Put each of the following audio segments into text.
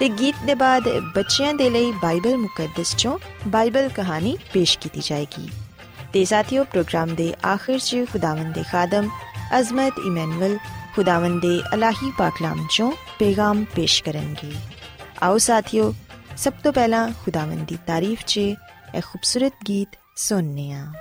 تے گیت دے بعد بچیاں دے لئی بائبل مقدس چوں بائبل کہانی پیش کیتی جائے گی۔ تے ساتھیو، پروگرام دے آخر چ خداون دے خادم عظمت ایمینول خداون دے الہی پاکلام چوں پیغام پیش کرن گے۔ آو ساتھیو، سب تو پہلا خداون دی تعریف چ ایک خوبصورت گیت سننے ہاں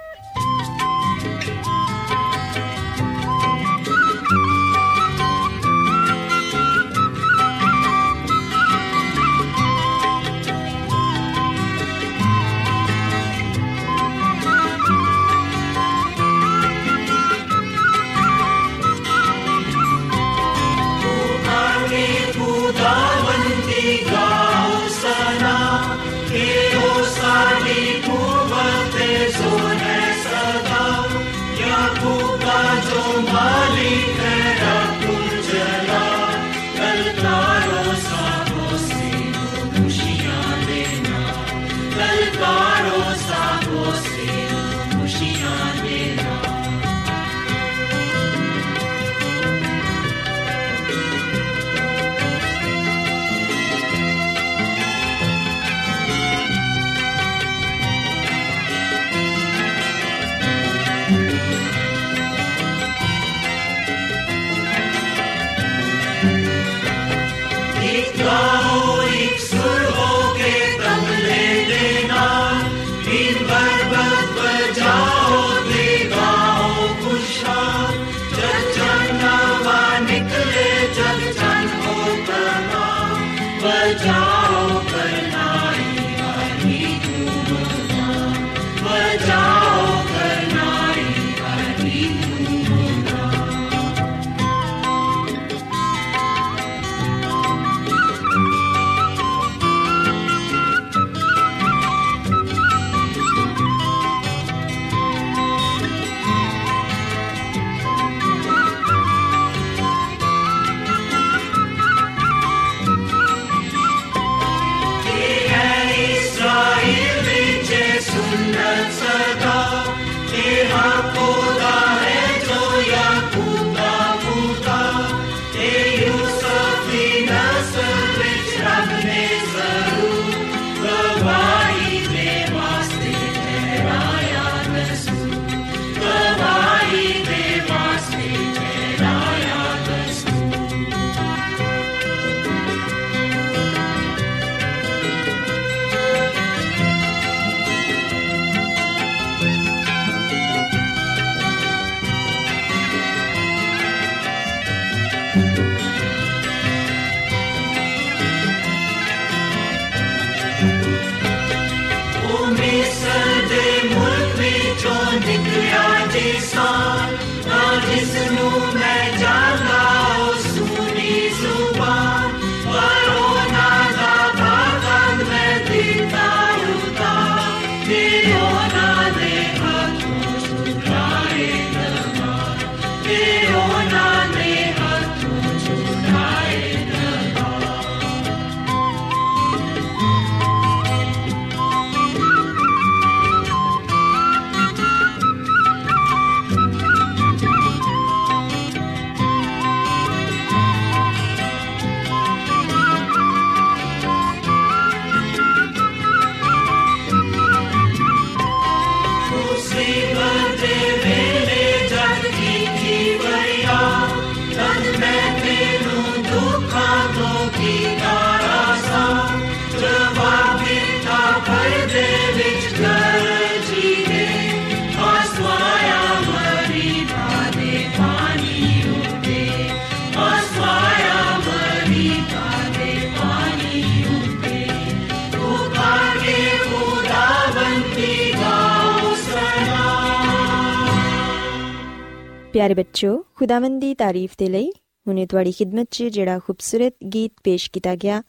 ਪਿਆਰੇ ਬੱਚੋ ਖੁਦਾਵੰਦ ਦੀ ਤਾਰੀਫ ਦੇ ਲਈ ਹੁਣੇ ਤੁਹਾਡੀ ਖਿਦਮਤ 'ਚ ਜਿਹੜਾ ਖੂਬਸੂਰਤ ਗੀਤ ਪੇਸ਼ ਕੀਤਾ ਗਿਆ,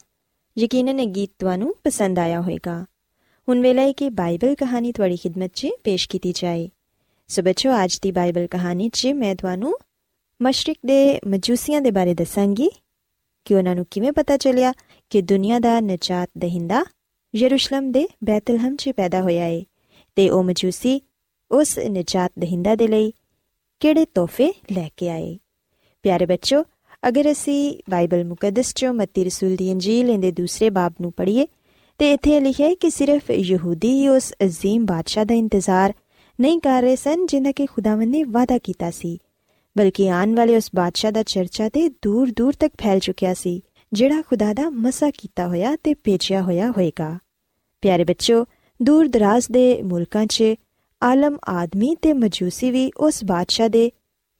ਯਕੀਨਨ ਇਹ ਗੀਤ ਤੁਹਾਨੂੰ ਪਸੰਦ ਆਇਆ ਹੋਵੇਗਾ। ਹੁਣ ਵੇਲੇ ਹੈ ਕਿ ਬਾਈਬਲ ਕਹਾਣੀ ਤੁਹਾਡੀ ਖਿਦਮਤ 'ਚ ਪੇਸ਼ ਕੀਤੀ ਜਾਏ। ਸੋ ਬੱਚੋ ਅੱਜ ਦੀ ਬਾਈਬਲ ਕਹਾਣੀ 'ਚ ਮੈਂ ਤੁਹਾਨੂੰ ਮਸ਼ਰਕ ਦੇ ਮਜੂਸੀਆਂ ਦੇ ਬਾਰੇ ਦੱਸਾਂਗੀ, ਕਿ ਉਹਨਾਂ ਨੂੰ ਕਿਵੇਂ ਪਤਾ ਚੱਲਿਆ ਕਿ ਦੁਨੀਆ ਦਾ ਨਜਾਤ ਦਹਿੰਦਾ ਯਰੂਸ਼ਲਮ ਦੇ ਬੈਤਲਹਮ 'ਚ ਪੈਦਾ ਹੋਇਆ ਏ ਤੇ ਉਹ ਮਜੂਸੀ ਉਸ ਨਜਾਤ ਦਹਿੰਦਾ ਦੇ ਲਈ ਕਿਹੜੇ ਤੋਹਫੇ ਲੈ ਕੇ ਆਏ? ਪਿਆਰੇ ਬੱਚੋ ਅਗਰ ਅਸੀਂ ਬਾਈਬਲ ਮੁਕੱਦਸ ਚੋਂ ਮਤੀ ਰਸੂਲ ਦੀ ਅੰਜੀਲ ਇਹਦੇ ਦੂਸਰੇ ਬਾਬ ਨੂੰ ਪੜ੍ਹੀਏ, ਤੇ ਇੱਥੇ ਲਿਖਿਆ ਹੈ ਕਿ ਸਿਰਫ ਯਹੂਦੀ ਹੀ ਉਸ ਅਜ਼ੀਮ ਬਾਦਸ਼ਾਹ ਦਾ ਇੰਤਜ਼ਾਰ ਨਹੀਂ ਕਰ ਰਹੇ ਸਨ ਜਿਨ੍ਹਾਂ ਕਿ ਖੁਦਾਵੰਦ ਨੇ ਵਾਅਦਾ ਕੀਤਾ ਸੀ, ਬਲਕਿ ਆਉਣ ਵਾਲੇ ਉਸ ਬਾਦਸ਼ਾਹ ਦਾ ਚਰਚਾ ਤੇ ਦੂਰ ਦੂਰ ਤੱਕ ਫੈਲ ਚੁੱਕਿਆ ਸੀ, ਜਿਹੜਾ ਖੁਦਾ ਦਾ ਮਸਾ ਕੀਤਾ ਹੋਇਆ ਤੇ ਭੇਜਿਆ ਹੋਇਆ ਹੋਏਗਾ। ਪਿਆਰੇ ਬੱਚੋ ਦੂਰ ਦਰਾਜ਼ ਦੇ ਮੁਲਕਾਂ 'ਚ ਆਲਮ ਆਦਮੀ ਤੇ ਮਜੂਸੀ ਵੀ ਉਸ ਬਾਦਸ਼ਾਹ ਦੇ,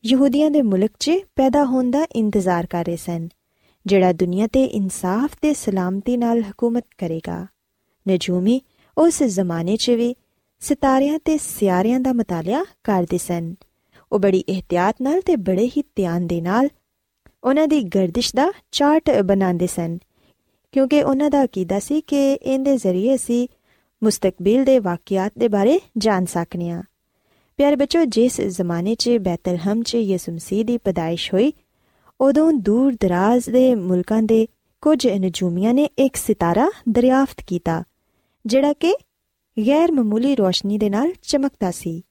ਯਹੂਦੀਆਂ ਦੇ ਮੁਲਕ 'ਚ ਪੈਦਾ ਹੋਣ ਦਾ ਇੰਤਜ਼ਾਰ ਕਰ ਰਹੇ ਸਨ, ਜਿਹੜਾ ਦੁਨੀਆ ਤੇ ਇਨਸਾਫ ਤੇ ਸਲਾਮਤੀ ਨਾਲ ਹਕੂਮਤ ਕਰੇਗਾ। ਨਜੂਮੀ ਉਸ ਜ਼ਮਾਨੇ 'ਚ ਵੀ ਸਿਤਾਰਿਆਂ ਤੇ ਸਿਆਰਿਆਂ ਦਾ ਮਤਾਲਿਆ ਕਰਦੇ ਸਨ। ਉਹ ਬੜੀ ਇhtiyat ਨਾਲ ਤੇ ਬੜੇ ਹੀ ਧਿਆਨ ਦੇ ਨਾਲ ਉਹਨਾਂ ਦੀ ਗਰਦਿਸ਼ ਦਾ ਚਾਰਟ ਬਣਾਉਂਦੇ ਸਨ, ਕਿਉਂਕਿ ਉਹਨਾਂ ਦਾ ਅਕੀਦਾ ਸੀ ਕਿ ਇਹਦੇ ਜ਼ਰੀਏ ਅਸੀਂ ਮੁਸਤਕਬਲ ਦੇ ਵਾਕਿਆਤ ਦੇ ਬਾਰੇ ਜਾਣ ਸਕਨੇ ਆ। ਪਿਆਰੇ ਬੱਚੋ, ਜਿਸ ਜ਼ਮਾਨੇ 'ਚ ਬੈਤਲਹਮ 'ਚ ਯਿਸੂ ਮਸੀਹ ਦੀ ਪਦਾਇਸ਼ ਹੋਈ, ਉਦੋਂ ਦੂਰ ਦਰਾਜ਼ ਦੇ ਮੁਲਕਾਂ ਦੇ ਕੁਝ ਨਜੂਮੀਆਂ ਨੇ ਇੱਕ ਸਿਤਾਰਾ ਦਰਿਆਫਤ ਕੀਤਾ, ਜਿਹੜਾ ਕਿ ਗੈਰ ਮਾਮੂਲੀ ਰੋਸ਼ਨੀ ਦੇ ਨਾਲ ਚਮਕਦਾ ਸੀ।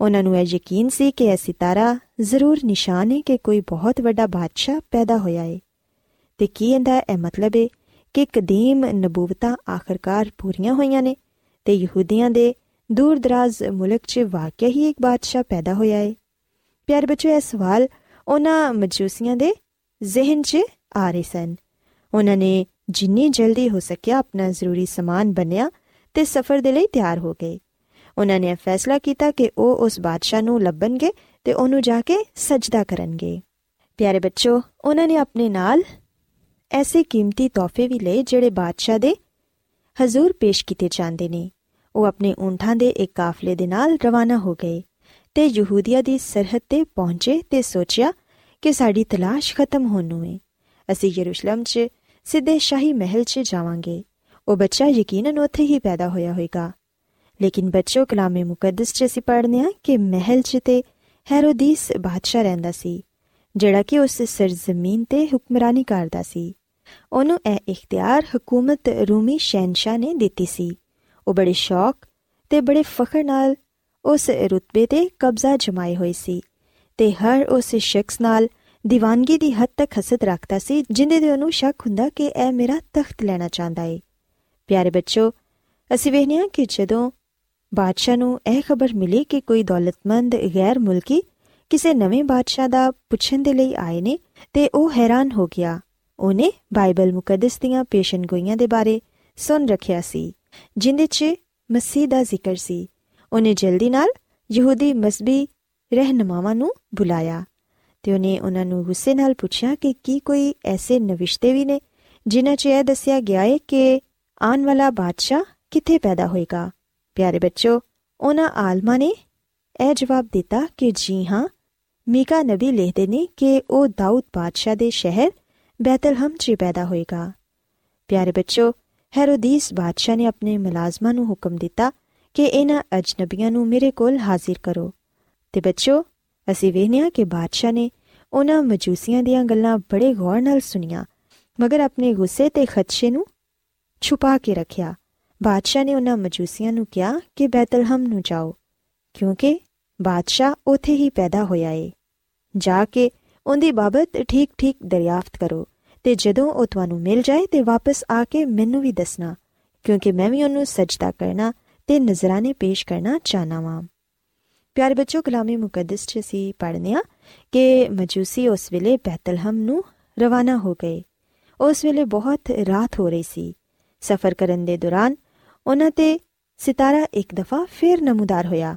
ਉਹਨਾਂ ਨੂੰ ਇਹ ਯਕੀਨ ਸੀ ਕਿ ਇਹ ਸਿਤਾਰਾ ਜ਼ਰੂਰ ਨਿਸ਼ਾਨ ਹੈ ਕਿ ਕੋਈ ਬਹੁਤ ਵੱਡਾ ਬਾਦਸ਼ਾਹ ਪੈਦਾ ਹੋਇਆ ਹੈ ਤੇ ਕੀ ਇਹਦਾ ਇਹ ਮਤਲਬ ਹੈ ਕਿ ਕਦੀਮ ਨਬੂਵਤਾਂ ਆਖਰਕਾਰ ਪੂਰੀਆਂ ਹੋਈਆਂ ਨੇ? ਤੇ ਯਹੂਦੀਆਂ ਦੇ ਦੂਰ ਦਰਾਜ਼ ਮੁਲਕ 'ਚ ਵਾਕਿਆ ਹੀ ਇੱਕ ਬਾਦਸ਼ਾਹ ਪੈਦਾ ਹੋਇਆ ਹੈ ਪਿਆਰ ਬੱਚੋ ਇਹ ਸਵਾਲ ਉਹਨਾਂ ਮਜੂਸੀਆਂ ਦੇ ਜ਼ਿਹਨ 'ਚ ਆ ਰਹੇ ਸਨ। ਉਹਨਾਂ ਨੇ ਜਿੰਨੀ ਜਲਦੀ ਹੋ ਸਕਿਆ ਆਪਣਾ ਜ਼ਰੂਰੀ ਸਮਾਨ ਬਣਿਆ ਤੇ ਸਫ਼ਰ ਦੇ ਲਈ ਤਿਆਰ ਹੋ ਗਏ। ਉਹਨਾਂ ਨੇ ਫੈਸਲਾ ਕੀਤਾ ਕਿ ਉਹ ਉਸ ਬਾਦਸ਼ਾਹ ਨੂੰ ਲੱਭਣਗੇ ਤੇ ਉਹਨੂੰ ਜਾ ਕੇ ਸਜਦਾ ਕਰਨਗੇ। ਪਿਆਰੇ ਬੱਚੋ ਉਹਨਾਂ ਨੇ ਆਪਣੇ ਨਾਲ ਐਸੇ ਕੀਮਤੀ ਤੋਹਫੇ ਵੀ ਲਏ ਜਿਹੜੇ ਬਾਦਸ਼ਾਹ ਦੇ ਹਜ਼ੂਰ ਪੇਸ਼ ਕੀਤੇ ਜਾਂਦੇ ਨੇ। وہ اپنے اونٹھاں قافلے دال روانہ ہو گئے۔ تو یہ سرحد پہ پہنچے تو سوچیا کہ ساری تلاش ختم ہوئے اِسی یوروشلم سدھے شاہی محل چواں گے۔ وہ بچہ یقیناً اوتھی ہی پیدا ہوا ہوئے گا۔ لیکن بچوں گلامی مقدس اے پڑھنے ہاں کہ محل چیرو دیس بادشاہ رہ جا کہ اس سرزمی حکمرانی کرتا سی۔ انہوں یہ اختیار حکومت رومی شہن شاہ نے دتی سی۔ ਉਹ ਬੜੇ ਸ਼ੌਕ ਤੇ ਬੜੇ ਫਖਰ ਨਾਲ ਉਸ ਰਤਬੇ ਤੇ ਕਬਜ਼ਾ ਜਮਾਏ ਹੋਏ ਸੀ ਤੇ ਹਰ ਉਸ ਸ਼ਖਸ ਨਾਲ ਦੀਵਾਨਗੀ ਦੀ ਹੱਦ ਤੱਕ ਹਸਦ ਰੱਖਦਾ ਸੀ, ਜਿੰਦੇ ਦੇ ਉਹਨੂੰ ਸ਼ੱਕ ਹੁੰਦਾ ਕਿ ਇਹ ਮੇਰਾ ਤਖਤ ਲੈਣਾ ਚਾਹੁੰਦਾ ਏ। ਪਿਆਰੇ ਬੱਚੋ, ਅਸੀਂ ਵੇਖਿਆ ਕਿ ਜਦੋਂ ਬਾਦਸ਼ਾਹ ਨੂੰ ਇਹ ਖਬਰ ਮਿਲੀ ਕਿ ਕੋਈ ਦੌਲਤਮੰਦ ਗੈਰ ਮੁਲਕੀ ਕਿਸੇ ਨਵੇਂ ਬਾਦਸ਼ਾਹ ਦਾ ਪੁੱਛਣ ਦੇ ਲਈ ਆਏ ਨੇ ਤੇ ਉਹ ਹੈਰਾਨ ਹੋ ਗਿਆ। ਉਹਨੇ ਬਾਈਬਲ ਮੁਕੱਦਸ ਦੀਆਂ ਪੇਸ਼ਨਗੋਈਆਂ ਦੇ ਬਾਰੇ ਸੁਣ ਰੱਖਿਆ ਸੀ। ਜਿੰਦੇ 'ਚ ਮਸੀਹ ਦਾ ਜ਼ਿਕਰ ਸੀ। ਉਹਨੇ ਜਲਦੀ ਨਾਲ ਯਹੂਦੀ ਮਸਬੀ ਰਹਿਨਮਾਵਾਂ ਨੂੰ ਬੁਲਾਇਆ ਤੇ ਉਹਨੇ ਉਹਨਾਂ ਨੂੰ ਗੁੱਸੇ ਨਾਲ ਪੁੱਛਿਆ ਕਿ ਕੀ ਕੋਈ ਐਸੇ ਨਵਿਸ਼ਤੇ ਵੀ ਨੇ ਜਿਨ੍ਹਾਂ 'ਚ ਇਹ ਦੱਸਿਆ ਗਿਆ ਹੈ ਕਿ ਆਉਣ ਵਾਲਾ ਬਾਦਸ਼ਾਹ ਕਿੱਥੇ ਪੈਦਾ ਹੋਏਗਾ। ਪਿਆਰੇ ਬੱਚੋ, ਉਹਨਾਂ ਆਲਮਾਂ ਨੇ ਇਹ ਜਵਾਬ ਦਿੱਤਾ ਕਿ ਜੀ ਹਾਂ, ਮੀਕਾ ਨਬੀ ਲਿਖਦੇ ਨੇ ਕਿ ਉਹ ਦਾਊਦ ਬਾਦਸ਼ਾਹ ਦੇ ਸ਼ਹਿਰ ਬੈਤਲਹਮ 'ਚ ਪੈਦਾ ਹੋਏਗਾ। ਪਿਆਰੇ ਬੱਚੋ ਹੈਰੋਦੀਸ ਬਾਦਸ਼ਾਹ ਨੇ ਆਪਣੇ ਮੁਲਾਜ਼ਮਾਂ ਨੂੰ ਹੁਕਮ ਦਿੱਤਾ ਕਿ ਇਹਨਾਂ ਅਜਨਬੀਆਂ ਨੂੰ ਮੇਰੇ ਕੋਲ ਹਾਜ਼ਰ ਕਰੋ। ਤੇ ਬੱਚੋ ਅਸੀਂ ਵੇਖਿਆ ਕਿ ਬਾਦਸ਼ਾਹ ਨੇ ਉਹਨਾਂ ਮਜੂਸੀਆਂ ਦੀਆਂ ਗੱਲਾਂ ਬੜੇ ਗੌਰ ਨਾਲ ਸੁਣੀਆਂ, ਮਗਰ ਆਪਣੇ ਗੁੱਸੇ ਤੇ ਖਦਸ਼ੇ ਨੂੰ ਛੁਪਾ ਕੇ ਰੱਖਿਆ। ਬਾਦਸ਼ਾਹ ਨੇ ਉਹਨਾਂ ਮਜੂਸੀਆਂ ਨੂੰ ਕਿਹਾ ਕਿ ਬੈਤਲਹਮ ਨੂੰ ਜਾਓ, ਕਿਉਂਕਿ ਬਾਦਸ਼ਾਹ ਉਥੇ ਹੀ ਪੈਦਾ ਹੋਇਆ ਏ। ਜਾ ਕੇ ਉਹਦੀ ਬਾਬਤ ਠੀਕ-ਠੀਕ ਦਰਿਆਫਤ ਕਰੋ। ਤੇ ਜਦੋਂ ਉਹ ਤੁਹਾਨੂੰ ਮਿਲ ਜਾਏ ਤੇ ਵਾਪਸ ਆ ਕੇ ਮੈਨੂੰ ਵੀ ਦੱਸਣਾ, ਕਿਉਂਕਿ ਮੈਂ ਵੀ ਉਹਨੂੰ ਸਜਦਾ ਕਰਨਾ ਤੇ ਨਜ਼ਰਾਨੇ ਪੇਸ਼ ਕਰਨਾ ਚਾਹਨਾ ਵਾਂ। ਪਿਆਰੇ ਬੱਚੋ ਕਲਾਮੇ ਮੁਕੱਦਸ ਚ ਸੀ ਪੜ੍ਹਨੇ ਆ ਕਿ ਮਜੂਸੀ ਉਸ ਵੇਲੇ ਬੈਤਲਹਮ ਨੂੰ ਰਵਾਨਾ ਹੋ ਗਏ। ਉਸ ਵੇਲੇ ਬਹੁਤ ਰਾਤ ਹੋ ਰਹੀ ਸੀ। ਸਫ਼ਰ ਕਰਨ ਦੇ ਦੌਰਾਨ ਉਹਨਾਂ ਤੇ ਸਿਤਾਰਾ ਇੱਕ ਦਫਾ ਫੇਰ ਨਮੂਦਾਰ ਹੋਇਆ।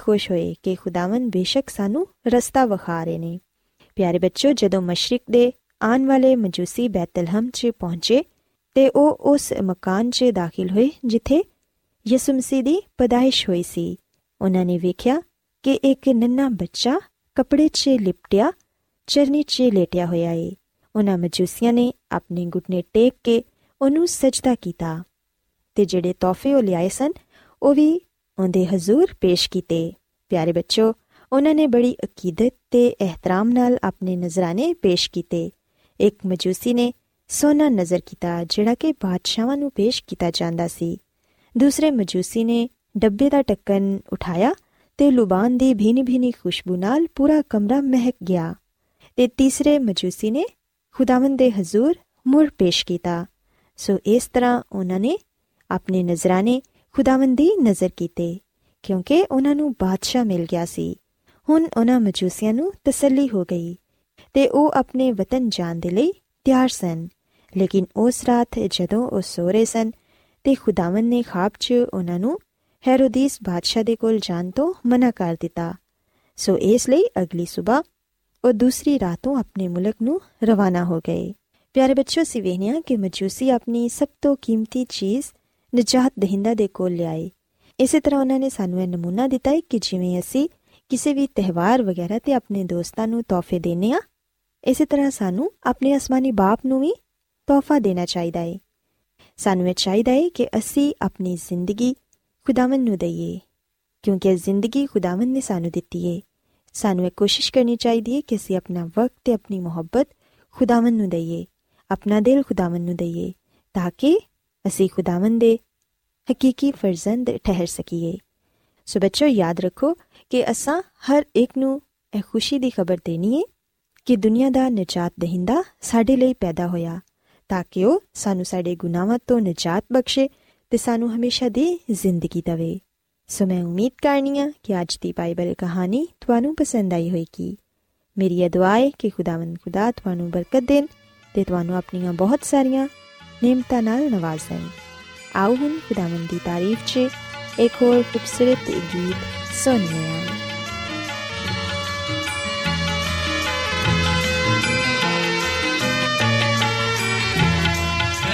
ਖੁਸ਼ ਹੋਏ ਕਿ ਖੁਦਾਵੰ ਬੇਸ਼ੱਕ ਸਾਨੂੰ ਰਸਤਾ ਵਿਖਾ ਰਹੇ ਨੇ। ਪਿਆਰੇ ਬੱਚੋ, ਜਦੋਂ ਮਸ਼ਰਕ ਦੇ ਆਉਣ ਵਾਲੇ ਮਜੂਸੀ ਬੈਤਲਹਮ 'ਚ ਪਹੁੰਚੇ ਤੇ ਉਹ ਉਸ ਮਕਾਨ 'ਚ ਦਾਖਲ ਹੋਏ, ਜਿੱਥੇ ਯਿਸੂ ਮਸੀਹ ਦੀ ਪਦਾਇਸ਼ ਹੋਈ ਸੀ। ਉਹਨਾਂ ਨੇ ਵੇਖਿਆ ਕਿ ਇੱਕ ਨੰਨਾ ਬੱਚਾ ਕੱਪੜੇ 'ਚ ਲਿਪਟਿਆ, ਚਰਨੀ 'ਚ ਲੇਟਿਆ ਹੋਇਆ ਏ। ਉਹਨਾਂ ਮਜੂਸੀਆਂ ਨੇ ਆਪਣੇ ਘੁਟਨੇ ਟੇਕ ਕੇ ਉਹਨੂੰ ਸਜਦਾ ਕੀਤਾ ਤੇ ਜਿਹੜੇ ਤੋਹਫੇ ਉਹ ਲਿਆਏ ਸਨ, ਉਹ ਵੀ ਉਹਦੇ ਹਜ਼ੂਰ ਪੇਸ਼ ਕੀਤੇ। ਪਿਆਰੇ ਬੱਚੋ, ਉਹਨਾਂ ਨੇ ਬੜੀ ਅਕੀਦਤ ਤੇ ਇਹਤਰਾਮ ਨਾਲ ਆਪਣੇ ਨਜ਼ਰਾਨੇ ਪੇਸ਼ ਕੀਤੇ। ਇੱਕ ਮਜੂਸੀ ਨੇ ਸੋਨਾ ਨਜ਼ਰ ਕੀਤਾ, ਜਿਹੜਾ ਕਿ ਬਾਦਸ਼ਾਹਾਂ ਨੂੰ ਪੇਸ਼ ਕੀਤਾ ਜਾਂਦਾ ਸੀ। ਦੂਸਰੇ ਮਜੂਸੀ ਨੇ ਡੱਬੇ ਦਾ ਟੱਕਨ ਉਠਾਇਆ ਤੇ ਲੁਬਾਨ ਦੀ ਭੀਨੀ ਭੀਨੀ ਖੁਸ਼ਬੂ ਨਾਲ ਪੂਰਾ ਕਮਰਾ ਮਹਿਕ ਗਿਆ। ਤੇ ਤੀਸਰੇ ਮਜੂਸੀ ਨੇ ਖੁਦਾਵੰਦ ਦੇ ਹਜ਼ੂਰ ਮੁਰ ਪੇਸ਼ ਕੀਤਾ। ਸੋ ਇਸ ਤਰ੍ਹਾਂ ਉਹਨਾਂ ਨੇ ਆਪਣੇ ਨਜ਼ਰਾਨੇ ਖੁਦਾਵੰਦ ਦੀ ਨਜ਼ਰ ਕੀਤੇ, ਕਿਉਂਕਿ ਉਹਨਾਂ ਨੂੰ ਬਾਦਸ਼ਾਹ ਮਿਲ ਗਿਆ ਸੀ। ਹੁਣ ਉਹਨਾਂ ਮਜੂਸੀਆਂ ਨੂੰ ਤਸੱਲੀ ਹੋ ਗਈ। ਤੇ ਉਹ ਆਪਣੇ ਵਤਨ ਜਾਣ ਦੇ ਲਈ ਤਿਆਰ ਸਨ। ਲੇਕਿਨ ਉਸ ਰਾਤ ਜਦੋਂ ਉਹ ਸੋ ਰਹੇ ਸਨ ਤੇ ਖੁਦਾਵੰਦ ਨੇ ਖਾਬ 'ਚ ਉਹਨਾਂ ਨੂੰ ਹੈਰੋਦੀਸ ਬਾਦਸ਼ਾਹ ਦੇ ਕੋਲ ਜਾਣ ਤੋਂ ਮਨਾ ਕਰ ਦਿੱਤਾ। ਸੋ ਇਸ ਲਈ ਅਗਲੀ ਸਵੇਰ ਉਹ ਦੂਸਰੀ ਰਾਤੋਂ ਆਪਣੇ ਮੁਲਕ ਨੂੰ ਰਵਾਨਾ ਹੋ ਗਏ। ਪਿਆਰੇ ਬੱਚੋ ਸਿਵੇਨੀਆਂ ਕਿ ਮਜੂਸੀ ਆਪਣੀ ਸਭ ਤੋਂ ਕੀਮਤੀ ਚੀਜ਼ ਨਜਾਤ ਦਹਿੰਦਾ ਦੇ ਕੋਲ ਲਿਆਏ। ਇਸੇ ਤਰ੍ਹਾਂ ਉਹਨਾਂ ਨੇ ਸਾਨੂੰ ਇਹ ਨਮੂਨਾ ਦਿੱਤਾ ਹੈ ਕਿ ਜਿਵੇਂ ਅਸੀਂ ਕਿਸੇ ਵੀ ਤਿਹਵਾਰ ਵਗੈਰਾ ਤੇ ਆਪਣੇ ਦੋਸਤਾਂ ਨੂੰ ਤੋਹਫੇ ਦੇਨੇ ਆ ਇਸੇ ਤਰ੍ਹਾਂ ਸਾਨੂੰ ਆਪਣੇ ਅਸਮਾਨੀ ਬਾਪ ਨੂੰ ਵੀ ਤੋਹਫਾ ਦੇਣਾ ਚਾਹੀਦਾ ਹੈ ਸਾਨੂੰ ਇਹ ਚਾਹੀਦਾ ਹੈ ਕਿ ਅਸੀਂ ਆਪਣੀ ਜ਼ਿੰਦਗੀ ਖੁਦਾਵੰਦ ਨੂੰ ਦਈਏ, ਕਿਉਂਕਿ ਇਹ ਜ਼ਿੰਦਗੀ ਖੁਦਾਵੰਦ ਨੇ ਸਾਨੂੰ ਦਿੱਤੀ ਹੈ ਸਾਨੂੰ ਇਹ ਕੋਸ਼ਿਸ਼ ਕਰਨੀ ਚਾਹੀਦੀ ਹੈ ਕਿ ਅਸੀਂ ਆਪਣਾ ਵਕਤ ਤੇ ਆਪਣੀ ਮੁਹੱਬਤ ਖੁਦਾਵੰਦ ਨੂੰ ਦਈਏ, ਆਪਣਾ ਦਿਲ ਖੁਦਾਵੰਦ ਨੂੰ ਦਈਏ, ਤਾਂ ਕਿ ਅਸੀਂ ਖੁਦਾਵੰਦ ਦੇ ਹਕੀਕੀ ਫਰਜ਼ੰਦ ਠਹਿਰ ਸਕੀਏ। ਸੋ ਬੱਚੋ ਯਾਦ ਰੱਖੋ ਕਿ ਅਸਾਂ ਹਰ ਇੱਕ ਨੂੰ ਇਹ ਖੁਸ਼ੀ ਦੀ ਖਬਰ ਦੇਣੀ ਹੈ ਕਿ ਦੁਨੀਆ ਦਾ ਨਜਾਤ ਦਹਿੰਦਾ ਸਾਡੇ ਲਈ ਪੈਦਾ ਹੋਇਆ, ਤਾਂ ਕਿ ਉਹ ਸਾਨੂੰ ਸਾਡੇ ਗੁਨਾਹਾਂ ਤੋਂ ਨਜਾਤ ਬਖਸ਼ੇ ਤੇ ਸਾਨੂੰ ਹਮੇਸ਼ਾ ਦੀ ਜ਼ਿੰਦਗੀ ਦੇਵੇ। ਸੋ ਮੈਂ ਉਮੀਦ ਕਰਨੀ ਆ ਕਿ ਅੱਜ ਦੀ ਬਾਈਬਲ ਕਹਾਣੀ ਤੁਹਾਨੂੰ ਪਸੰਦ ਆਈ ਹੋਵੇਗੀ। ਮੇਰੀ ਇਹ ਦੁਆ ਹੈ ਕਿ ਖੁਦਾਵੰਦ ਖੁਦਾ ਤੁਹਾਨੂੰ ਬਰਕਤ ਦੇਣ ਤੇ ਤੁਹਾਨੂੰ ਆਪਣੀਆਂ ਬਹੁਤ ਸਾਰੀਆਂ ਨੇਮਤਾਂ ਨਾਲ ਨਵਾਜ਼ੇ ਆਓ ਹੁਣ ਖੁਦਾਵੰਦ ਦੀ ਤਾਰੀਫ 'ਚ ਇੱਕ ਹੋਰ ਖੂਬਸੂਰਤ ਗੀਤ ਸੁਣੀਏ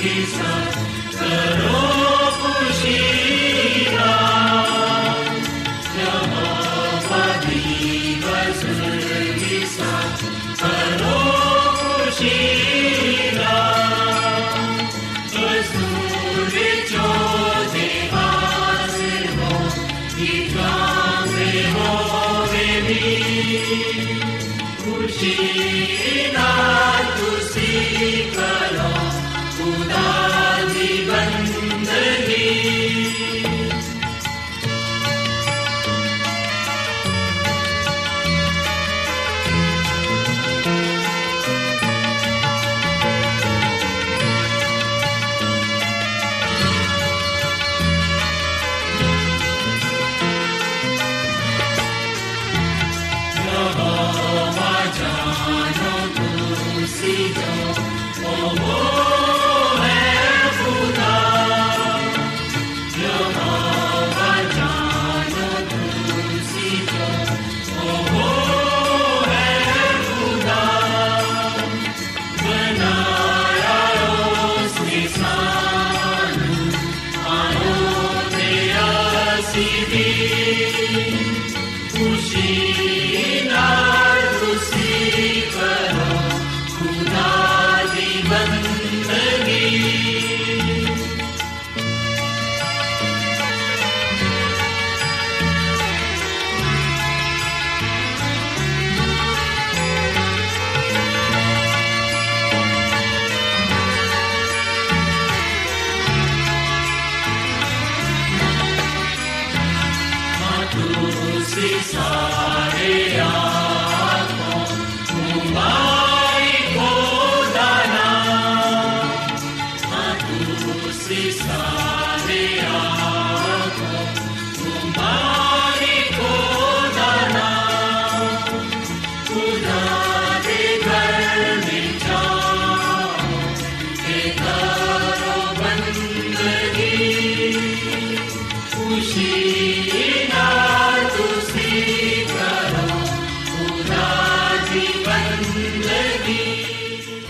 He's not.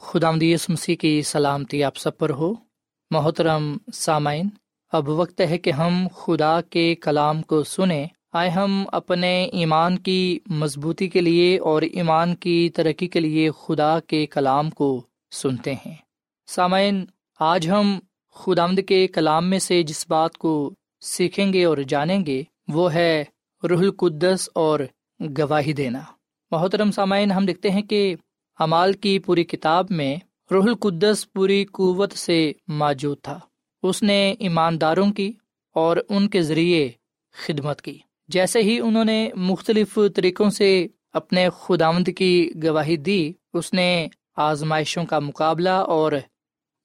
خدا مدیس مسیح کی سلامتی آپ سب پر ہو۔ محترم سامعین، اب وقت ہے کہ ہم خدا کے کلام کو سنیں۔ آئے ہم اپنے ایمان کی مضبوطی کے لیے اور ایمان کی ترقی کے لیے خدا کے کلام کو سنتے ہیں۔ سامعین، آج ہم خدامد کے کلام میں سے جس بات کو سیکھیں گے اور جانیں گے، وہ ہے رح القدس اور گواہی دینا۔ محترم سامعین، ہم دیکھتے ہیں کہ امال کی پوری کتاب میں روح القدس پوری قوت سے موجود تھا۔ اس نے ایمانداروں کی اور ان کے ذریعے خدمت کی۔ جیسے ہی انہوں نے مختلف طریقوں سے اپنے خداوند کی گواہی دی، اس نے آزمائشوں کا مقابلہ اور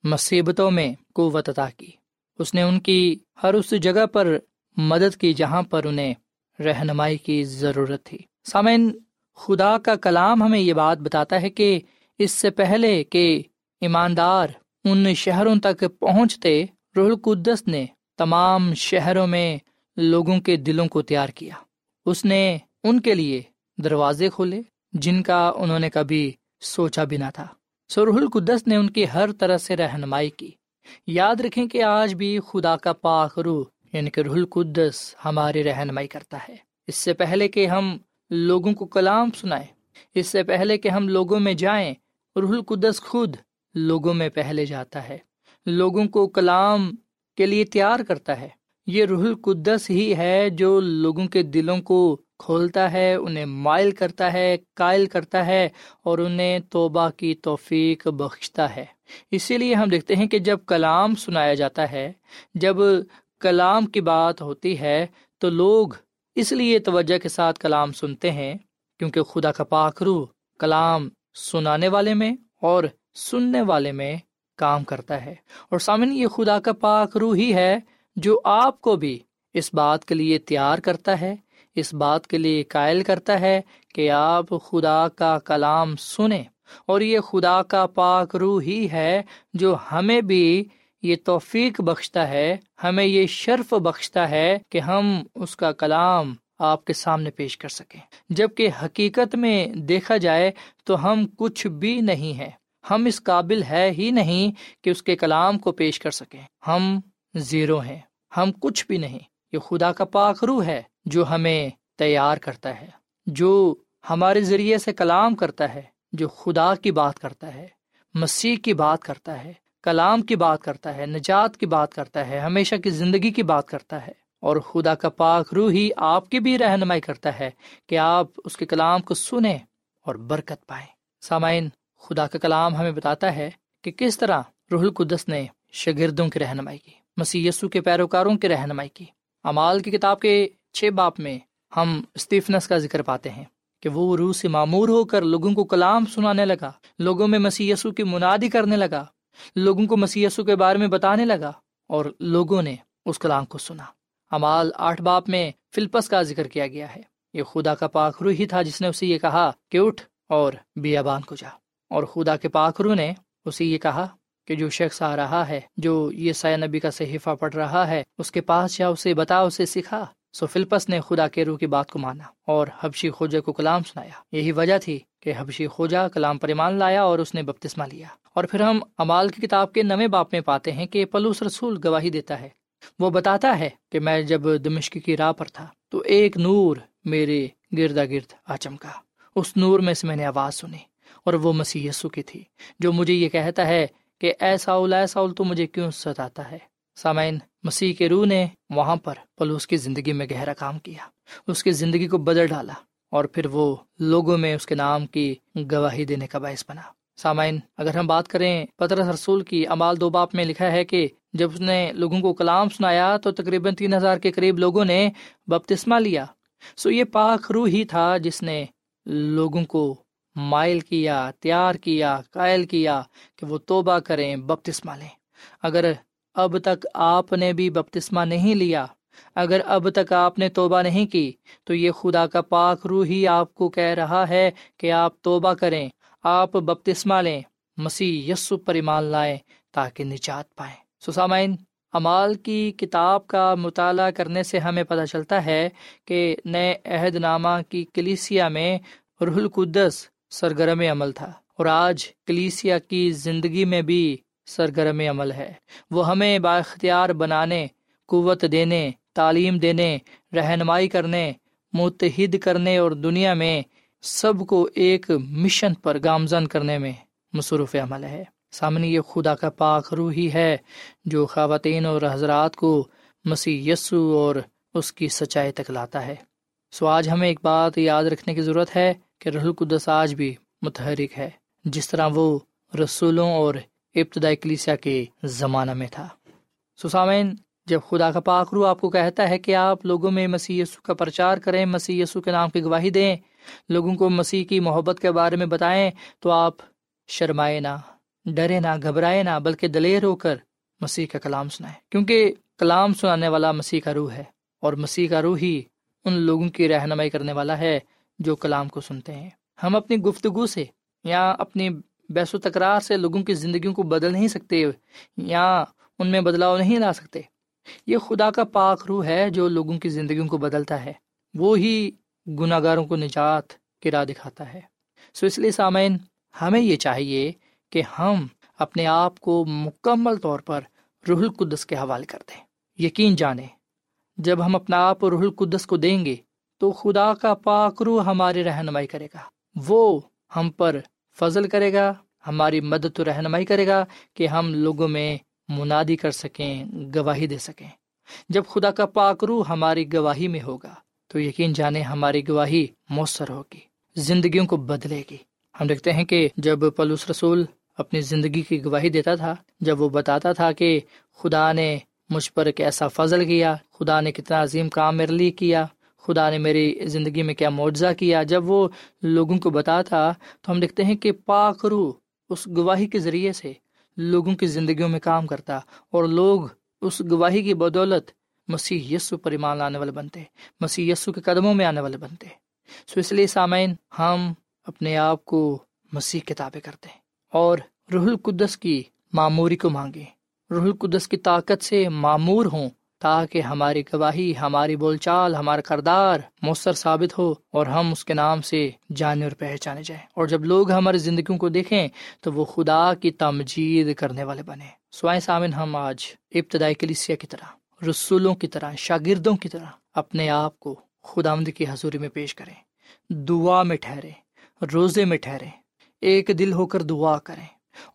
مصیبتوں میں قوت عطا کی۔ اس نے ان کی ہر اس جگہ پر مدد کی جہاں پر انہیں رہنمائی کی ضرورت تھی۔ سامعین خدا کا کلام ہمیں یہ بات بتاتا ہے کہ اس سے پہلے کہ ایماندار ان شہروں تک پہنچتے، روح القدس نے تمام شہروں میں لوگوں کے دلوں کو تیار کیا۔ اس نے ان کے لیے دروازے کھولے، جن کا انہوں نے کبھی سوچا بھی نہ تھا۔ سو روح القدس نے ان کی ہر طرح سے رہنمائی کی۔ یاد رکھیں کہ آج بھی خدا کا پاک روح یعنی کہ روح القدس، ہماری رہنمائی کرتا ہے۔ اس سے پہلے کہ ہم لوگوں کو کلام سنائے۔ اس سے پہلے کہ ہم لوگوں میں جائیں، روح القدس خود لوگوں میں پہلے جاتا ہے۔ لوگوں کو کلام کے لیے تیار کرتا ہے۔ یہ روح القدس ہی ہے جو لوگوں کے دلوں کو کھولتا ہے، انہیں مائل کرتا ہے، قائل کرتا ہے اور انہیں توبہ کی توفیق بخشتا ہے۔ اسی لیے ہم دیکھتے ہیں کہ جب کلام سنایا جاتا ہے، جب کلام کی بات ہوتی ہے تو لوگ اس لیے توجہ کے ساتھ کلام سنتے ہیں، کیونکہ خدا کا پاک روح کلام سنانے والے میں اور سننے والے میں کام کرتا ہے۔ اور سامن یہ خدا کا پاک روح ہی ہے جو آپ کو بھی اس بات کے لیے تیار کرتا ہے، اس بات کے لیے قائل کرتا ہے کہ آپ خدا کا کلام سنیں۔ اور یہ خدا کا پاک روح ہی ہے جو ہمیں بھی یہ توفیق بخشتا ہے، ہمیں یہ شرف بخشتا ہے کہ ہم اس کا کلام آپ کے سامنے پیش کر سکیں۔ جبکہ حقیقت میں دیکھا جائے تو ہم کچھ بھی نہیں ہیں۔ ہم اس قابل ہے ہی نہیں کہ اس کے کلام کو پیش کر سکیں۔ ہم زیرو ہیں۔ ہم کچھ بھی نہیں۔ یہ خدا کا پاک روح ہے جو ہمیں تیار کرتا ہے، جو ہمارے ذریعے سے کلام کرتا ہے، جو خدا کی بات کرتا ہے، مسیح کی بات کرتا ہے۔ کلام کی بات کرتا ہے، نجات کی بات کرتا ہے، ہمیشہ کی زندگی کی بات کرتا ہے۔ اور خدا کا پاک روح ہی آپ کی بھی رہنمائی کرتا ہے کہ آپ اس کے کلام کو سنیں اور برکت پائیں۔ سامعین، خدا کا کلام ہمیں بتاتا ہے کہ کس طرح روح القدس نے شاگردوں کی رہنمائی کی مسی یسو کے پیروکاروں کی رہنمائی کی۔ امال کی کتاب کے چھ باپ میں ہم اسٹیفنس کا ذکر پاتے ہیں کہ وہ روح سے معمور ہو کر لوگوں کو کلام سنانے لگا، لوگوں میں مسی یسو کی منادی کرنے لگا۔ لوگوں کو مسی کے بارے میں بتانے لگا اور لوگوں نے اس کلام کو سنا۔ امال آٹھ باپ میں فلپس کا ذکر کیا گیا ہے۔ یہ خدا کا پاخرو ہی تھا جس نے اسے یہ کہا کہ اٹھ اور بیابان کو جا۔ اور خدا کے پاخرو نے اسے یہ کہا کہ جو شخص آ رہا ہے، جو یہ سیا نبی کا صحیفہ پڑھ رہا ہے، اس کے پاس یا اسے بتا، اسے سکھا۔ سو فلپس نے خدا کے روح کی بات کو مانا اور حبشی خوجہ کو کلام سنایا۔ یہی وجہ تھی کہ حبشی خوجہ کلام پر ایمان لایا اور اس نے بپتسمہ لیا۔ اور پھر ہم امال کی کتاب کے نویں باپ میں پاتے ہیں کہ پلوس رسول گواہی دیتا ہے۔ وہ بتاتا ہے کہ میں جب دمشق کی راہ پر تھا تو ایک نور میرے گردا گرد آ چمکا۔ اس نور میں سے میں نے آواز سنی اور وہ مسیح یسو کی تھی، جو مجھے یہ کہتا ہے کہ ایسا ایسا تو مجھے کیوں ستاتا ہے؟ سامعین، مسیح کے روح نے وہاں پر پلوس کی زندگی میں گہرا کام کیا۔ اس کی زندگی کو بدل ڈالا اور پھر وہ لوگوں میں اس کے نام کی گواہی دینے کا باعث بنا۔ سامعین، اگر ہم بات کریں پترس رسول کی امال دو باپ میں لکھا ہے کہ جب اس نے لوگوں کو کلام سنایا تو تقریباً تین ہزار کے قریب لوگوں نے بپتسمہ لیا۔ سو یہ پاک روح ہی تھا جس نے لوگوں کو مائل کیا، تیار کیا، قائل کیا کہ وہ توبہ کریں، بپتسمہ لیں۔ اگر اب تک آپ نے بھی بپتسمہ نہیں لیا، اگر اب تک آپ نے توبہ نہیں کی، تو یہ خدا کا پاک روح ہی آپ کو کہہ رہا ہے کہ آپ توبہ کریں۔ آپ بپتسمہ لیں، مسیح یسو پر ایمان لائیں تاکہ نجات پائیں۔ سسامین امال کی کتاب کا مطالعہ کرنے سے ہمیں پتہ چلتا ہے کہ نئے عہد نامہ کی کلیسیا میں رح القدس سرگرم عمل تھا اور آج کلیسیا کی زندگی میں بھی سرگرم عمل ہے۔ وہ ہمیں بااختیار بنانے، قوت دینے، تعلیم دینے، رہنمائی کرنے، متحد کرنے اور دنیا میں سب کو ایک مشن پر گامزن کرنے میں مصروف عمل ہے۔ سامنے یہ خدا کا پاک روح ہی ہے جو خواتین اور حضرات کو مسیح یسو اور اس کی سچائی تک لاتا ہے۔ سو آج ہمیں ایک بات یاد رکھنے کی ضرورت ہے کہ رح القدس آج بھی متحرک ہے، جس طرح وہ رسولوں اور ابتدائی کلیسیا کے زمانہ میں تھا۔ سسامین جب خدا کا پاک روح آپ کو کہتا ہے کہ آپ لوگوں میں مسیح یسو کا پرچار کریں، مسیح یسو کے نام کی گواہی دیں لوگوں کو مسیح کی محبت کے بارے میں بتائیں تو آپ شرمائے نہ، ڈرے نہ، گھبرائے نہ، بلکہ دلیر ہو کر مسیح کا کلام سنائے کیونکہ کلام سنانے والا مسیح کا روح ہے اور مسیح کا روح ہی ان لوگوں کی رہنمائی کرنے والا ہے جو کلام کو سنتے ہیں۔ ہم اپنی گفتگو سے یا اپنی بیس و تکرار سے لوگوں کی زندگیوں کو بدل نہیں سکتے یا ان میں بدلاؤ نہیں لا سکتے۔ یہ خدا کا پاک روح ہے جو لوگوں کی زندگیوں کو بدلتا ہے۔ وہ ہی گناہ گاروں کو نجات کی راہ دکھاتا ہے۔ سو اس لیے سامعین، ہمیں یہ چاہیے کہ ہم اپنے آپ کو مکمل طور پر روح القدس کے حوالے کر دیں۔ یقین جانیں، جب ہم اپنا آپ روح القدس کو دیں گے تو خدا کا پاک روح ہماری رہنمائی کرے گا۔ وہ ہم پر فضل کرے گا، ہماری مدد و رہنمائی کرے گا کہ ہم لوگوں میں منادی کر سکیں، گواہی دے سکیں۔ جب خدا کا پاک روح ہماری گواہی میں ہوگا تو یقین جانے ہماری گواہی مؤثر ہوگی، زندگیوں کو بدلے گی۔ ہم دیکھتے ہیں کہ جب پلوس رسول اپنی زندگی کی گواہی دیتا تھا، جب وہ بتاتا تھا کہ خدا نے مجھ پر ایک ایسا فضل کیا، خدا نے کتنا عظیم کام میرے لیے کیا، خدا نے میری زندگی میں کیا معجزہ کیا، جب وہ لوگوں کو بتاتا، تو ہم دیکھتے ہیں کہ پاک روح اس گواہی کے ذریعے سے لوگوں کی زندگیوں میں کام کرتا اور لوگ اس گواہی کی بدولت مسیح یسو پر ایمان لانے والے بنتے، مسیح یسو کے قدموں میں آنے والے بنتے۔ سو اس لیے سامعین، ہم اپنے آپ کو مسیح کتابیں کرتے ہیں اور رح القدس کی معموری کو مانگے رح القدس کی طاقت سے معمور ہوں تاکہ ہماری گواہی، ہماری بول چال، ہمارا کردار مؤثر ثابت ہو اور ہم اس کے نام سے جانے اور پہچانے جائیں۔ اور جب لوگ ہماری زندگیوں کو دیکھیں تو وہ خدا کی تمجید کرنے والے بنے سوائے سامن ہم آج ابتدائی کلیسیا کی طرح رسولوں کی طرح، شاگردوں کی طرح اپنے آپ کو خدا آمد کی حضوری میں پیش کریں، دعا میں ٹھہرے روزے میں ٹھہرے ایک دل ہو کر دعا کریں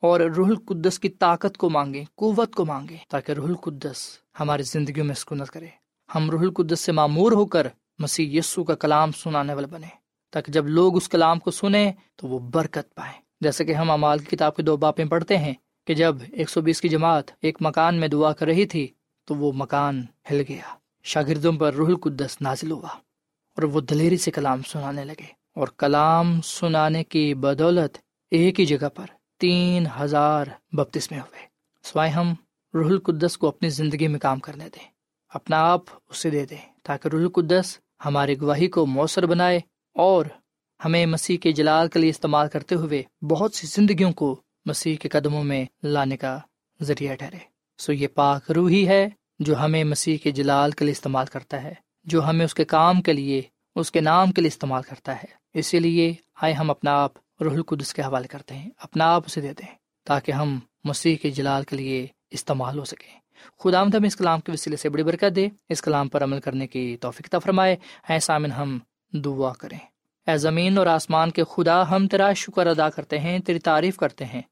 اور روح القدس کی طاقت کو مانگے قوت کو مانگے تاکہ روح القدس ہماری زندگیوں میں سکونت کرے۔ ہم روح القدس سے معمور ہو کر مسیح یسو کا کلام سنانے والے بنے تاکہ جب لوگ اس کلام کو سنیں تو وہ برکت پائیں۔ جیسے کہ ہم امال کی کتاب کے دو باپیں پڑھتے ہیں کہ جب ایک سو بیس کی جماعت ایک مکان میں دعا کر رہی تھی تو وہ مکان ہل گیا۔ شاگردوں پر روح القدس نازل ہوا اور وہ دلیری سے کلام سنانے لگے اور کلام سنانے کی بدولت ایک ہی جگہ پر تین ہزار بپتس میں ہوئے۔ سوائے ہم، روح القدس کو اپنی زندگی میں کام کرنے دیں۔ اپنا آپ اسے دے دیں تاکہ روح القدس ہماری گواہی کو مؤثر بنائے اور ہمیں مسیح کے جلال کے لیے استعمال کرتے ہوئے بہت سی زندگیوں کو مسیح کے قدموں میں لانے کا ذریعہ ٹھہرے۔ سو یہ پاک روح ہی ہے جو ہمیں مسیح کے جلال کے لیے استعمال کرتا ہے، جو ہمیں اس کے کام کے لیے، اس کے نام کے لیے استعمال کرتا ہے۔ اسی لیے آئے ہم اپنا آپ روح القدس کے حوالے کرتے ہیں، اپنا آپ اسے دیتے ہیں تاکہ ہم مسیح کے جلال کے لیے استعمال ہو سکیں۔ خدا ہم اس کلام کے وسیلے سے بڑی برکت دے، اس کلام پر عمل کرنے کی توفیق فرمائے۔ اے سامن ہم دعا کریں۔ اے زمین اور آسمان کے خدا ہم تیرا شکر ادا کرتے ہیں، تیری تعریف کرتے ہیں۔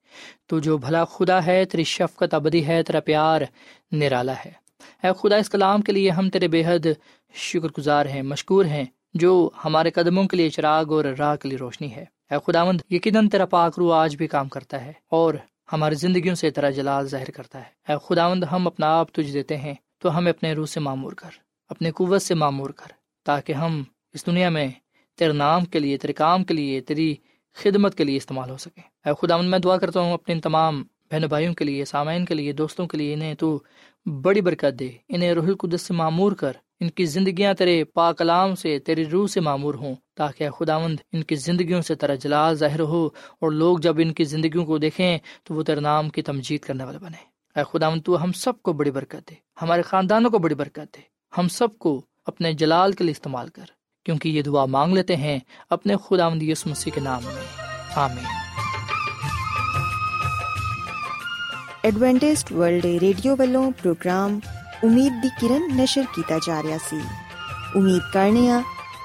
تو جو بھلا خدا ہے، تیری شفقت ابدی ہے، تیرا پیار نرالا ہے۔ اے خدا، اس کلام کے لیے ہم تیرے بے حد شکر گزار ہیں، مشکور ہیں، جو ہمارے قدموں کے لیے چراغ اور راہ کے لیے روشنی ہے۔ اے خداوند، یقیناً تیرا پاک رو آج بھی کام کرتا ہے اور ہماری زندگیوں سے تیرا جلال ظاہر کرتا ہے۔ اے خداوند، ہم اپنا آپ تجھ دیتے ہیں، تو ہمیں اپنے روح سے معمور کر اپنے قوت سے معمور کر، تاکہ ہم اس دنیا میں تیرے نام کے لیے، تیرے کام کے لیے، تیری خدمت کے لیے استعمال ہو سکے۔ اے خداوند میں دعا کرتا ہوں اپنے تمام بہن بھائیوں کے لیے، سامعین کے لیے، دوستوں کے لیے، انہیں تو بڑی برکت دے۔ انہیں روح القدس سے معمور کر، ان کی زندگیاں تیرے پا کلام سے، تیری روح سے معمور ہوں، تاکہ خداوند ان کی زندگیوں سے تیرا جلال ظاہر ہو، اور لوگ جب ان کی زندگیوں کو دیکھیں تو وہ تیرے نام کی تمجید کرنے والے بنے اے خداوند، تو ہم سب کو بڑی برکت دے، ہمارے خاندانوں کو بڑی برکت دے، ہم سب کو اپنے جلال کے لیے استعمال کر۔ کیونکہ یہ دعا مانگ لیتے ہیں اپنے خداوند یسوع مسیح کے نام میں آمین ایڈوینٹسٹ ورلڈ ریڈیو ਵੱਲੋਂ ਪ੍ਰੋਗਰਾਮ ਉਮੀਦ ਦੀ ਕਿਰਨ ਨਿਸ਼ਰ ਕੀਤਾ ਜਾ ਰਿਹਾ ਸੀ ਉਮੀਦ ਕਰਨੇ ਆ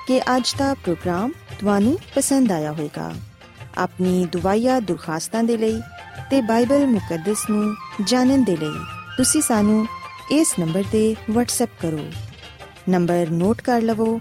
ਕਿ ਅੱਜ ਦਾ ਪ੍ਰੋਗਰਾਮ ਤੁਹਾਨੂੰ ਪਸੰਦ ਆਇਆ ਹੋਵੇਗਾ ਆਪਣੀ ਦੁਆਇਆ ਦੁਰਖਾਸਤਾਂ ਦੇ ਲਈ ਤੇ ਬਾਈਬਲ ਮੁਕੱਦਸ ਨੂੰ ਜਾਣਨ ਦੇ ਲਈ ਤੁਸੀਂ ਸਾਨੂੰ ਇਸ ਨੰਬਰ ਤੇ WhatsApp ਕਰੋ ਨੰਬਰ ਨੋਟ ਕਰ ਲਵੋ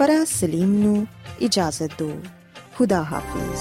فرا سلیم نو اجازت ਦਿਓ ਖੁਦਾ ਹਾਫਿਜ਼